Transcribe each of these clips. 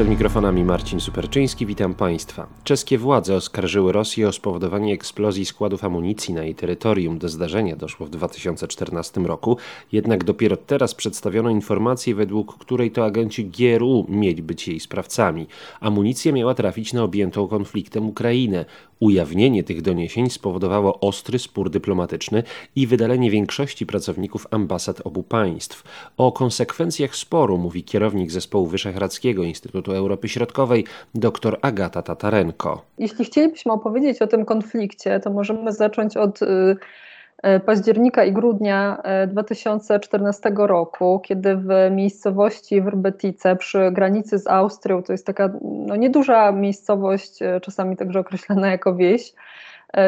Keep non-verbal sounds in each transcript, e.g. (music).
Przed mikrofonami Marcin Superczyński, witam Państwa. Czeskie władze oskarżyły Rosję o spowodowanie eksplozji składów amunicji na jej terytorium. Do zdarzenia doszło w 2014 roku, jednak dopiero teraz przedstawiono informację, według której to agenci GRU mieli być jej sprawcami. Amunicja miała trafić na objętą konfliktem Ukrainę. Ujawnienie tych doniesień spowodowało ostry spór dyplomatyczny i wydalenie większości pracowników ambasad obu państw. O konsekwencjach sporu mówi kierownik zespołu Wyszehradzkiego Instytutu Europy Środkowej dr Agata Tatarenko. Jeśli chcielibyśmy opowiedzieć o tym konflikcie, to możemy zacząć od y, y, października i grudnia 2014 y, roku, kiedy w miejscowości Wrbetice przy granicy z Austrią, to jest taka no, nieduża miejscowość, czasami także określana jako wieś,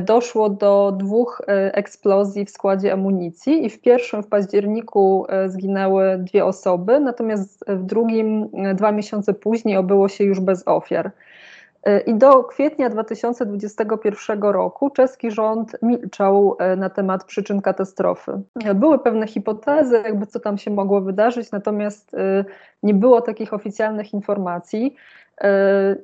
doszło do dwóch e, eksplozji w składzie amunicji i w pierwszym w październiku e, zginęły dwie osoby, natomiast w drugim dwa miesiące później obyło się już bez ofiar. I do kwietnia 2021 roku czeski rząd milczał na temat przyczyn katastrofy. Były pewne hipotezy, jakby co tam się mogło wydarzyć, natomiast nie było takich oficjalnych informacji.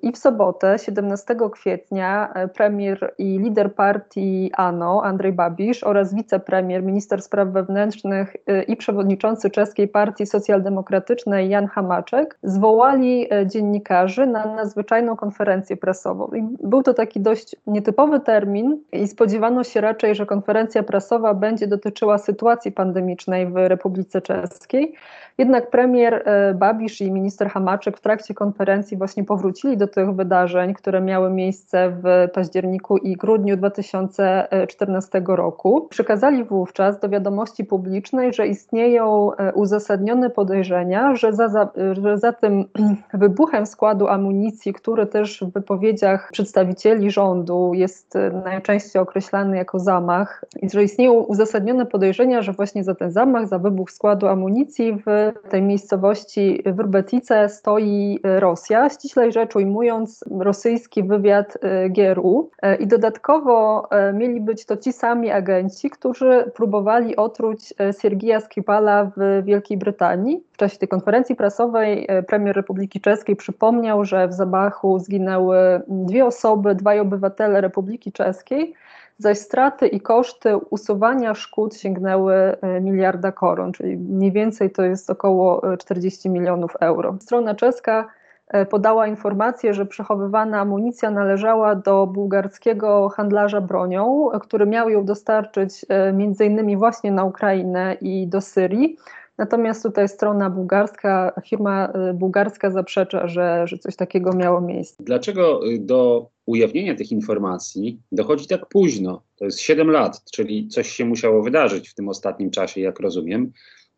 I w sobotę, 17 kwietnia, e, premier i lider partii ANO, Andrzej Babisz oraz wicepremier, minister spraw wewnętrznych e, i przewodniczący czeskiej partii socjaldemokratycznej Jan Hamaczek zwołali e, dziennikarzy na nadzwyczajną konferencję prasową. I był to taki dość nietypowy termin i spodziewano się raczej, że konferencja prasowa będzie dotyczyła sytuacji pandemicznej w Republice Czeskiej. Jednak premier Babisz i minister Hamaczek w trakcie konferencji właśnie powrócili do tych wydarzeń, które miały miejsce w październiku i grudniu 2014 roku. Przekazali wówczas do wiadomości publicznej, że istnieją e, uzasadnione podejrzenia, że za, za, że za tym (clears throat) wybuchem składu amunicji, który też w wypowiedziach przedstawicieli rządu jest e, najczęściej określany jako zamach, że istnieją uzasadnione podejrzenia, że właśnie za ten zamach, za wybuch składu amunicji w tej miejscowości Wrbetice stoi e, Rosja. Ściśle ściślej rzecz ujmując, rosyjski wywiad y, GRU y, i dodatkowo y, mieli być to ci sami agenci, którzy próbowali otruć Siergija Skripala w Wielkiej Brytanii. W czasie tej konferencji prasowej premier Republiki Czeskiej przypomniał, że w Zabachu zginęły dwie osoby, dwaj obywatele Republiki Czeskiej, zaś straty i koszty usuwania szkód sięgnęły miliarda koron, czyli mniej więcej to jest około 40 milionów euro. Strona czeska E, podała informację, że przechowywana amunicja należała do bułgarskiego handlarza bronią, który miał ją dostarczyć e, między innymi właśnie na Ukrainę i do Syrii. Natomiast tutaj strona bułgarska, firma e, bułgarska zaprzecza, że, że coś takiego miało miejsce. Dlaczego do ujawnienia tych informacji dochodzi tak późno? To jest 7 lat, czyli coś się musiało wydarzyć w tym ostatnim czasie, jak rozumiem,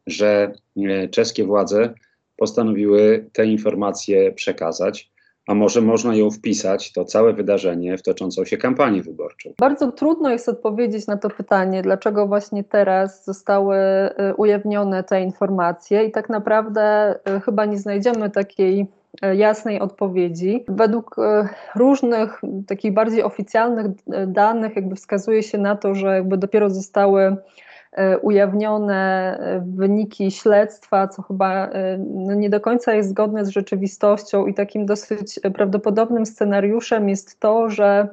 że czeskie władze postanowiły te informacje przekazać. A może można ją wpisać, to całe wydarzenie, w toczącą się kampanię wyborczą? Bardzo trudno jest odpowiedzieć na to pytanie, dlaczego właśnie teraz zostały y, ujawnione te informacje, i tak naprawdę y, chyba nie znajdziemy takiej y, jasnej odpowiedzi. Według różnych takich bardziej oficjalnych danych, jakby wskazuje się na to, że jakby dopiero zostały ujawnione e, wyniki śledztwa, co chyba e, no nie do końca jest zgodne z rzeczywistością i takim dosyć prawdopodobnym scenariuszem jest to, że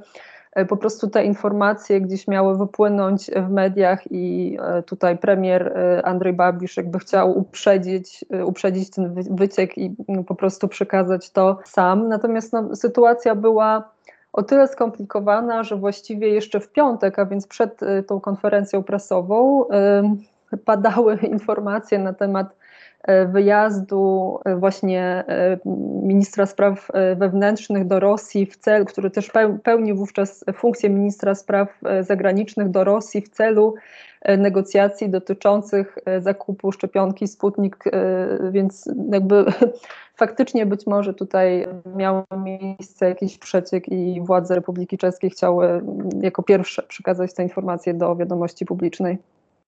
po prostu te informacje gdzieś miały wypłynąć w mediach i tutaj premier Andrzej Babisz jakby chciał uprzedzić, uprzedzić ten wyciek i no, po prostu przekazać to sam. Natomiast no, sytuacja była o tyle skomplikowana, że właściwie jeszcze w piątek, a więc przed y, tą konferencją prasową, y, padały (laughs) informacje na temat y, wyjazdu właśnie ministra spraw wewnętrznych do Rosji w celu, który też pełnił wówczas funkcję ministra spraw zagranicznych do Rosji w celu negocjacji dotyczących zakupu szczepionki Sputnik, więc jakby (laughs) faktycznie być może tutaj miał miejsce jakiś przeciek i władze Republiki Czeskiej chciały jako pierwsze przekazać tę informację do wiadomości publicznej.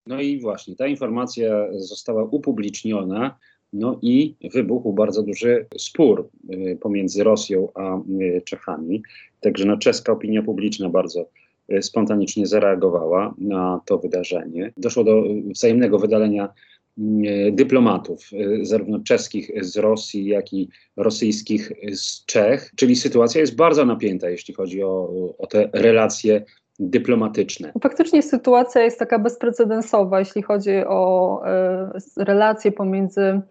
No i właśnie, ta informacja została upubliczniona, no i wybuchł bardzo duży spór pomiędzy Rosją a Czechami. Także no, czeska opinia publiczna bardzo spontanicznie zareagowała na to wydarzenie. Doszło do wzajemnego wydalenia dyplomatów, zarówno czeskich z Rosji, jak i rosyjskich z Czech. Czyli sytuacja jest bardzo napięta, jeśli chodzi o, o te relacje dyplomatyczne. Faktycznie sytuacja jest taka bezprecedensowa, jeśli chodzi o relacje pomiędzy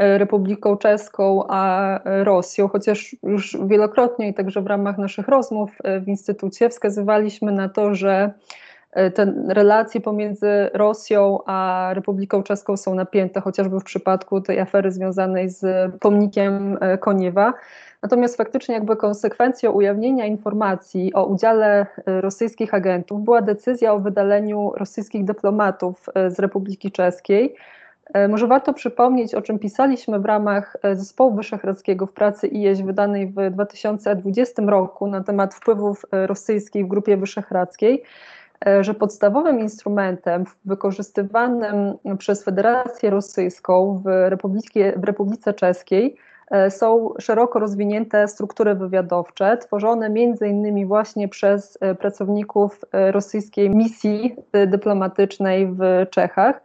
Republiką Czeską a Rosją, chociaż już wielokrotnie i także w ramach naszych rozmów w Instytucie wskazywaliśmy na to, że E, te relacje pomiędzy Rosją a Republiką Czeską są napięte, chociażby w przypadku tej afery związanej z pomnikiem e, Koniewa. Natomiast faktycznie jakby konsekwencją ujawnienia informacji o udziale e, rosyjskich agentów była decyzja o wydaleniu rosyjskich dyplomatów z Republiki Czeskiej. Może warto przypomnieć, o czym pisaliśmy w ramach Zespołu Wyszehradzkiego w pracy IEŚ wydanej w 2020 roku na temat wpływów rosyjskich w Grupie Wyszehradzkiej. E, że podstawowym instrumentem wykorzystywanym przez Federację Rosyjską w, w Republice Czeskiej e, są szeroko rozwinięte struktury wywiadowcze, tworzone między innymi właśnie przez e, pracowników rosyjskiej misji dyplomatycznej w Czechach.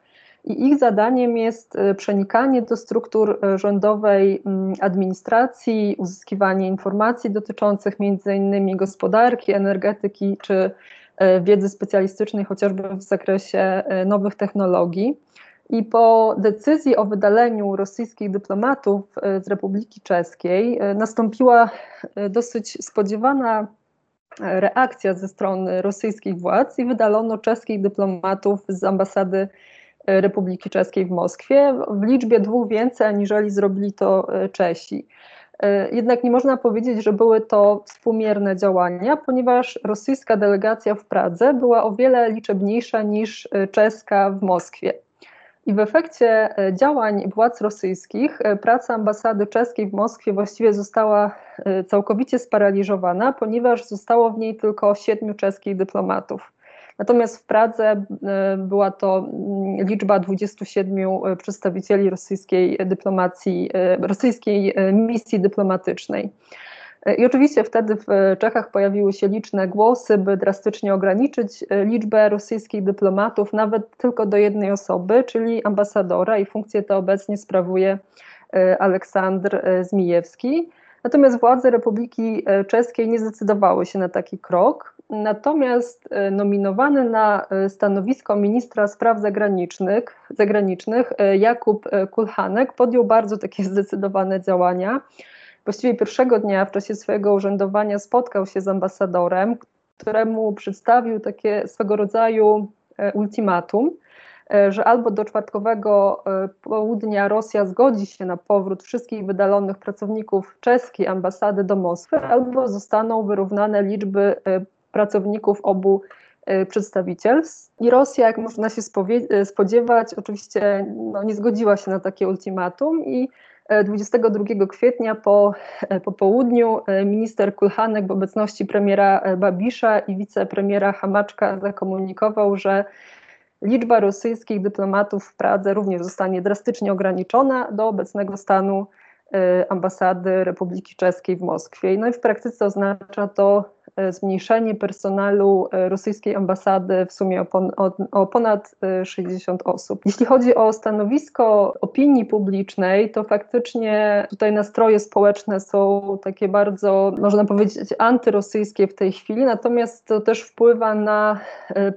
I ich zadaniem jest przenikanie do struktur rządowej mm, administracji, uzyskiwanie informacji dotyczących innymi gospodarki, energetyki czy E, wiedzy specjalistycznej, chociażby w zakresie e, nowych technologii. I po decyzji o wydaleniu rosyjskich dyplomatów e, z Republiki Czeskiej nastąpiła dosyć spodziewana reakcja ze strony rosyjskich władz i wydalono czeskich dyplomatów z ambasady Republiki Czeskiej w Moskwie w liczbie dwóch więcej, aniżeli zrobili to Czesi. E, jednak nie można powiedzieć, że były to współmierne działania, ponieważ rosyjska delegacja w Pradze była o wiele liczebniejsza niż e, czeska w Moskwie. I w efekcie e, działań władz rosyjskich praca ambasady czeskiej w Moskwie właściwie została całkowicie sparaliżowana, ponieważ zostało w niej tylko siedmiu czeskich dyplomatów. Natomiast w Pradze e, była to mm, liczba 27 e, przedstawicieli rosyjskiej dyplomacji, e, rosyjskiej misji dyplomatycznej. I oczywiście wtedy w Czechach pojawiły się liczne głosy, by drastycznie ograniczyć liczbę rosyjskich dyplomatów nawet tylko do jednej osoby, czyli ambasadora, i funkcję tę obecnie sprawuje Aleksandr Zmijewski. Natomiast władze Republiki Czeskiej nie zdecydowały się na taki krok. Natomiast e, nominowany na e, stanowisko ministra spraw zagranicznych, zagranicznych e, Jakub Kulhanek podjął bardzo takie (laughs) zdecydowane działania. Właściwie pierwszego dnia w czasie swojego urzędowania spotkał się z ambasadorem, któremu przedstawił takie swego rodzaju ultimatum, że albo do czwartkowego południa Rosja zgodzi się na powrót wszystkich wydalonych pracowników czeskiej ambasady do Moskwy, albo zostaną wyrównane liczby pracowników obu e, przedstawicielstw. I Rosja, jak można się e, spodziewać, oczywiście no, nie zgodziła się na takie ultimatum i 22 e, kwietnia po, po południu minister Kulhanek w obecności premiera Babisza i wicepremiera Hamaczka zakomunikował, że liczba rosyjskich dyplomatów w Pradze również zostanie drastycznie ograniczona do obecnego stanu ambasady Republiki Czeskiej w Moskwie. No i w praktyce oznacza to zmniejszenie personelu e, rosyjskiej ambasady w sumie o, pon o, ponad 60 e, osób. Jeśli chodzi o stanowisko opinii publicznej, to faktycznie tutaj nastroje społeczne są takie bardzo, można powiedzieć, antyrosyjskie w tej chwili, natomiast to też wpływa na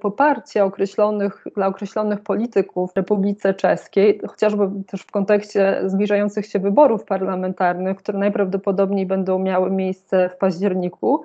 poparcie określonych, dla określonych polityków w Republice Czeskiej, chociażby też w kontekście zbliżających się wyborów parlamentarnych, które najprawdopodobniej będą miały miejsce w październiku.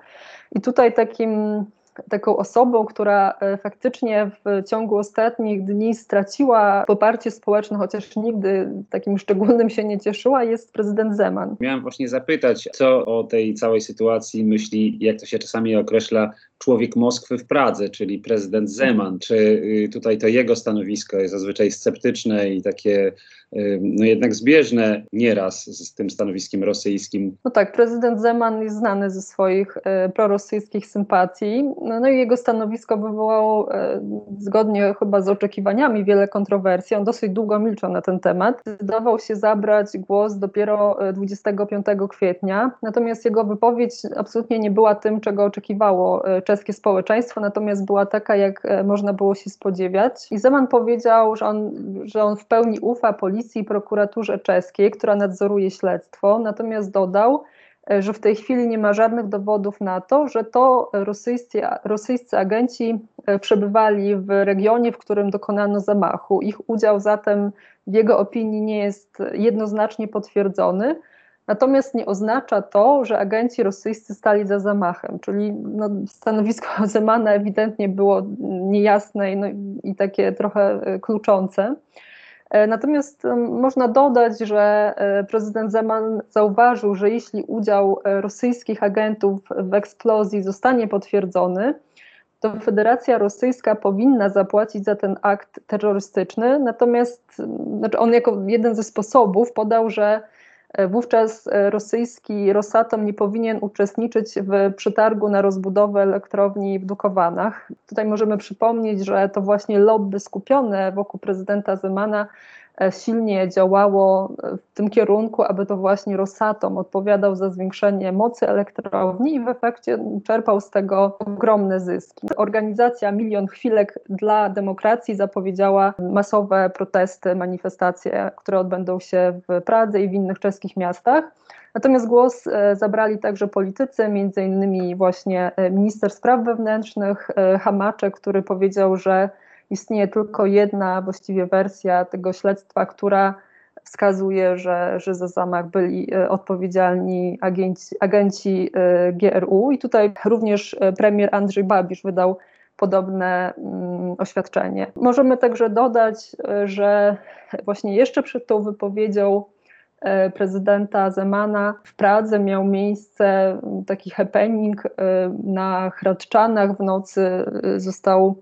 I tutaj takim taką osobą, która e, faktycznie w ciągu ostatnich dni straciła poparcie społeczne, chociaż nigdy takim szczególnym się nie cieszyła, jest prezydent Zeman. Miałem właśnie zapytać, co o tej całej sytuacji myśli, jak to się czasami określa, człowiek Moskwy w Pradze, czyli prezydent Zeman. Czy y, tutaj to jego stanowisko jest zazwyczaj sceptyczne i takie y, no jednak zbieżne nieraz z tym stanowiskiem rosyjskim? No tak, prezydent Zeman jest znany ze swoich e, prorosyjskich sympatii, no, no, i jego stanowisko wywołało zgodnie chyba z oczekiwaniami wiele kontrowersji. On dosyć długo milczał na ten temat. Zdawał się zabrać głos dopiero 25 e, kwietnia, natomiast jego wypowiedź absolutnie nie była tym, czego oczekiwało czeskie społeczeństwo, natomiast była taka, jak można było się spodziewać. I Zeman powiedział, że on, że on w pełni ufa policji i prokuraturze czeskiej, która nadzoruje śledztwo, natomiast dodał, że w tej chwili nie ma żadnych dowodów na to, że to rosyjscy, rosyjscy agenci przebywali w regionie, w którym dokonano zamachu. Ich udział zatem w jego opinii nie jest jednoznacznie potwierdzony. Natomiast nie oznacza to, że agenci rosyjscy stali za zamachem, czyli no, stanowisko (laughs) Zemana ewidentnie było niejasne i, no, i takie trochę kluczące. E, natomiast można dodać, że e, prezydent Zeman zauważył, że jeśli udział e, rosyjskich agentów w eksplozji zostanie potwierdzony, to Federacja Rosyjska powinna zapłacić za ten akt terrorystyczny. Natomiast znaczy on jako jeden ze sposobów podał, że wówczas rosyjski Rosatom nie powinien uczestniczyć w przetargu na rozbudowę elektrowni w Dukowanach. Tutaj możemy przypomnieć, że to właśnie lobby skupione wokół prezydenta Zemana E, silnie działało w tym kierunku, aby to właśnie Rosatom odpowiadał za zwiększenie mocy elektrowni i w efekcie czerpał z tego ogromne zyski. Organizacja Milion Chwilek dla Demokracji zapowiedziała masowe protesty, manifestacje, które odbędą się w Pradze i w innych czeskich miastach. Natomiast głos e, zabrali także politycy, między innymi właśnie e, minister spraw wewnętrznych Hamaczek, który powiedział, że istnieje tylko jedna właściwie wersja tego śledztwa, która wskazuje, że, że za zamach byli e, odpowiedzialni agenci, agenci e, GRU i tutaj również e, premier Andrzej Babisz wydał podobne mm, oświadczenie. Możemy także dodać, że właśnie jeszcze przed tą wypowiedzią prezydenta Zemana w Pradze miał miejsce taki happening na Hradczanach w nocy został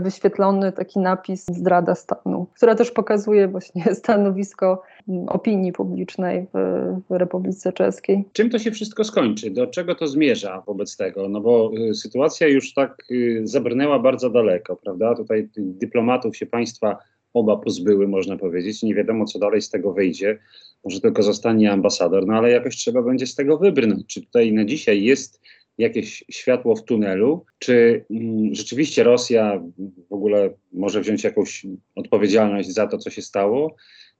wyświetlony taki napis zdrada stanu, która też pokazuje właśnie (laughs) stanowisko opinii publicznej w, w, Republice Czeskiej. Czym to się wszystko skończy? Do czego to zmierza wobec tego? No bo y, sytuacja już tak y, zabrnęła bardzo daleko, prawda? Tutaj dyplomatów się państwa oba pozbyły, można powiedzieć. Nie wiadomo, co dalej z tego wyjdzie. Może tylko zostanie ambasador, no ale jakoś trzeba będzie z tego wybrnąć. Czy tutaj na dzisiaj jest jakieś światło w tunelu? Czy mm, rzeczywiście Rosja w ogóle może wziąć jakąś odpowiedzialność za to, co się stało?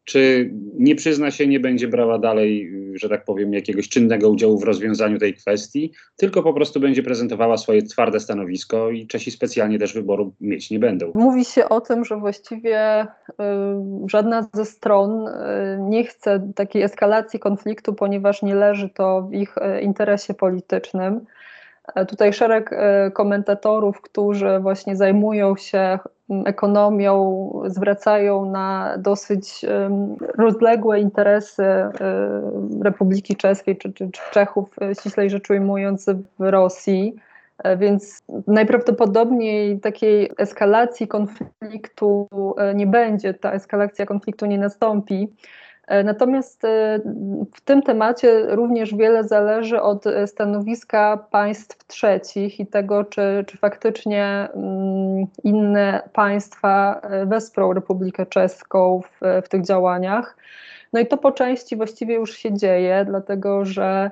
Czy nie przyzna się, nie będzie brała dalej, że tak powiem, jakiegoś czynnego udziału w rozwiązaniu tej kwestii, tylko po prostu będzie prezentowała swoje twarde stanowisko i Czesi specjalnie też wyboru mieć nie będą? Mówi się o tym, że właściwie y, żadna ze stron y, nie chce takiej eskalacji konfliktu, ponieważ nie leży to w ich y, interesie politycznym. E, tutaj szereg e, komentatorów, którzy właśnie zajmują się ekonomią, zwracają na dosyć rozległe interesy e, Republiki Czeskiej czy, czy, czy Czechów, ściślej rzecz ujmując, w Rosji. Więc najprawdopodobniej takiej eskalacji konfliktu nie będzie, ta eskalacja konfliktu nie nastąpi. E, natomiast e, w tym temacie również wiele zależy od e, stanowiska państw trzecich i tego, czy, czy faktycznie mm, inne państwa wesprą Republikę Czeską w, w tych działaniach. No i to po części właściwie już się dzieje, dlatego że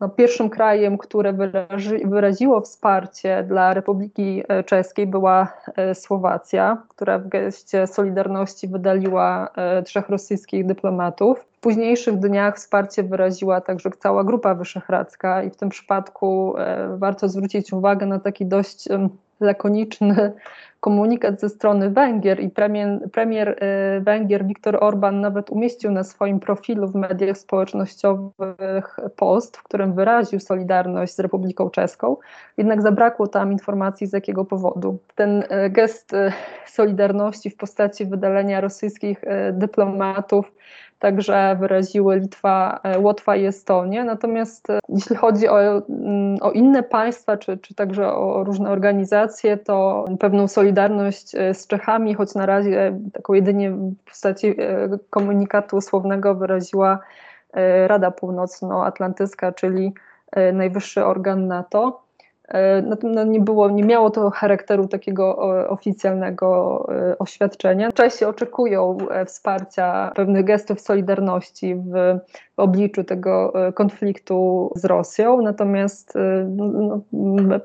no, pierwszym krajem, które wyrazi, wyraziło wsparcie dla Republiki e, Czeskiej była e, Słowacja, która w geście Solidarności wydaliła trzech rosyjskich dyplomatów. W późniejszych dniach wsparcie wyraziła także cała Grupa Wyszehradzka i w tym przypadku warto zwrócić uwagę na taki dość lakoniczny komunikat ze strony Węgier i premier, premier y, Węgier Viktor Orban nawet umieścił na swoim profilu w mediach społecznościowych post, w którym wyraził solidarność z Republiką Czeską, jednak zabrakło tam informacji z jakiego powodu. Ten y, gest y, solidarności w postaci wydalenia rosyjskich dyplomatów także wyraziły Litwa, e, Łotwa i Estonia. Natomiast e, jeśli chodzi o, mm, o inne państwa, czy, czy także o różne organizacje, to pewną solidarność e, z Czechami, choć na razie taką jedynie w postaci komunikatu słownego wyraziła Rada Północnoatlantycka, czyli najwyższy organ NATO. E, no, nie, było, nie miało to charakteru takiego oficjalnego e, oświadczenia. Czesi oczekują e, wsparcia, pewnych gestów solidarności w, w obliczu tego konfliktu z Rosją, natomiast no,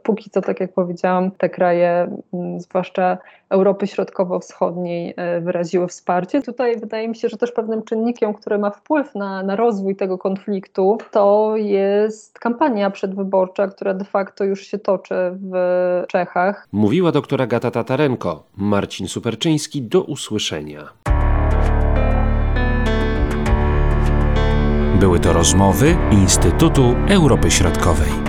póki co, tak jak powiedziałam, te kraje, zwłaszcza Europy Środkowo-Wschodniej, wyraziły wsparcie. Tutaj wydaje mi się, że też pewnym czynnikiem, który ma wpływ na, na rozwój tego konfliktu, to jest kampania przedwyborcza, która de facto już się toczy w Czechach. Mówiła doktora Gata Tatarenko. Marcin Superczyński, do usłyszenia. Były to rozmowy Instytutu Europy Środkowej.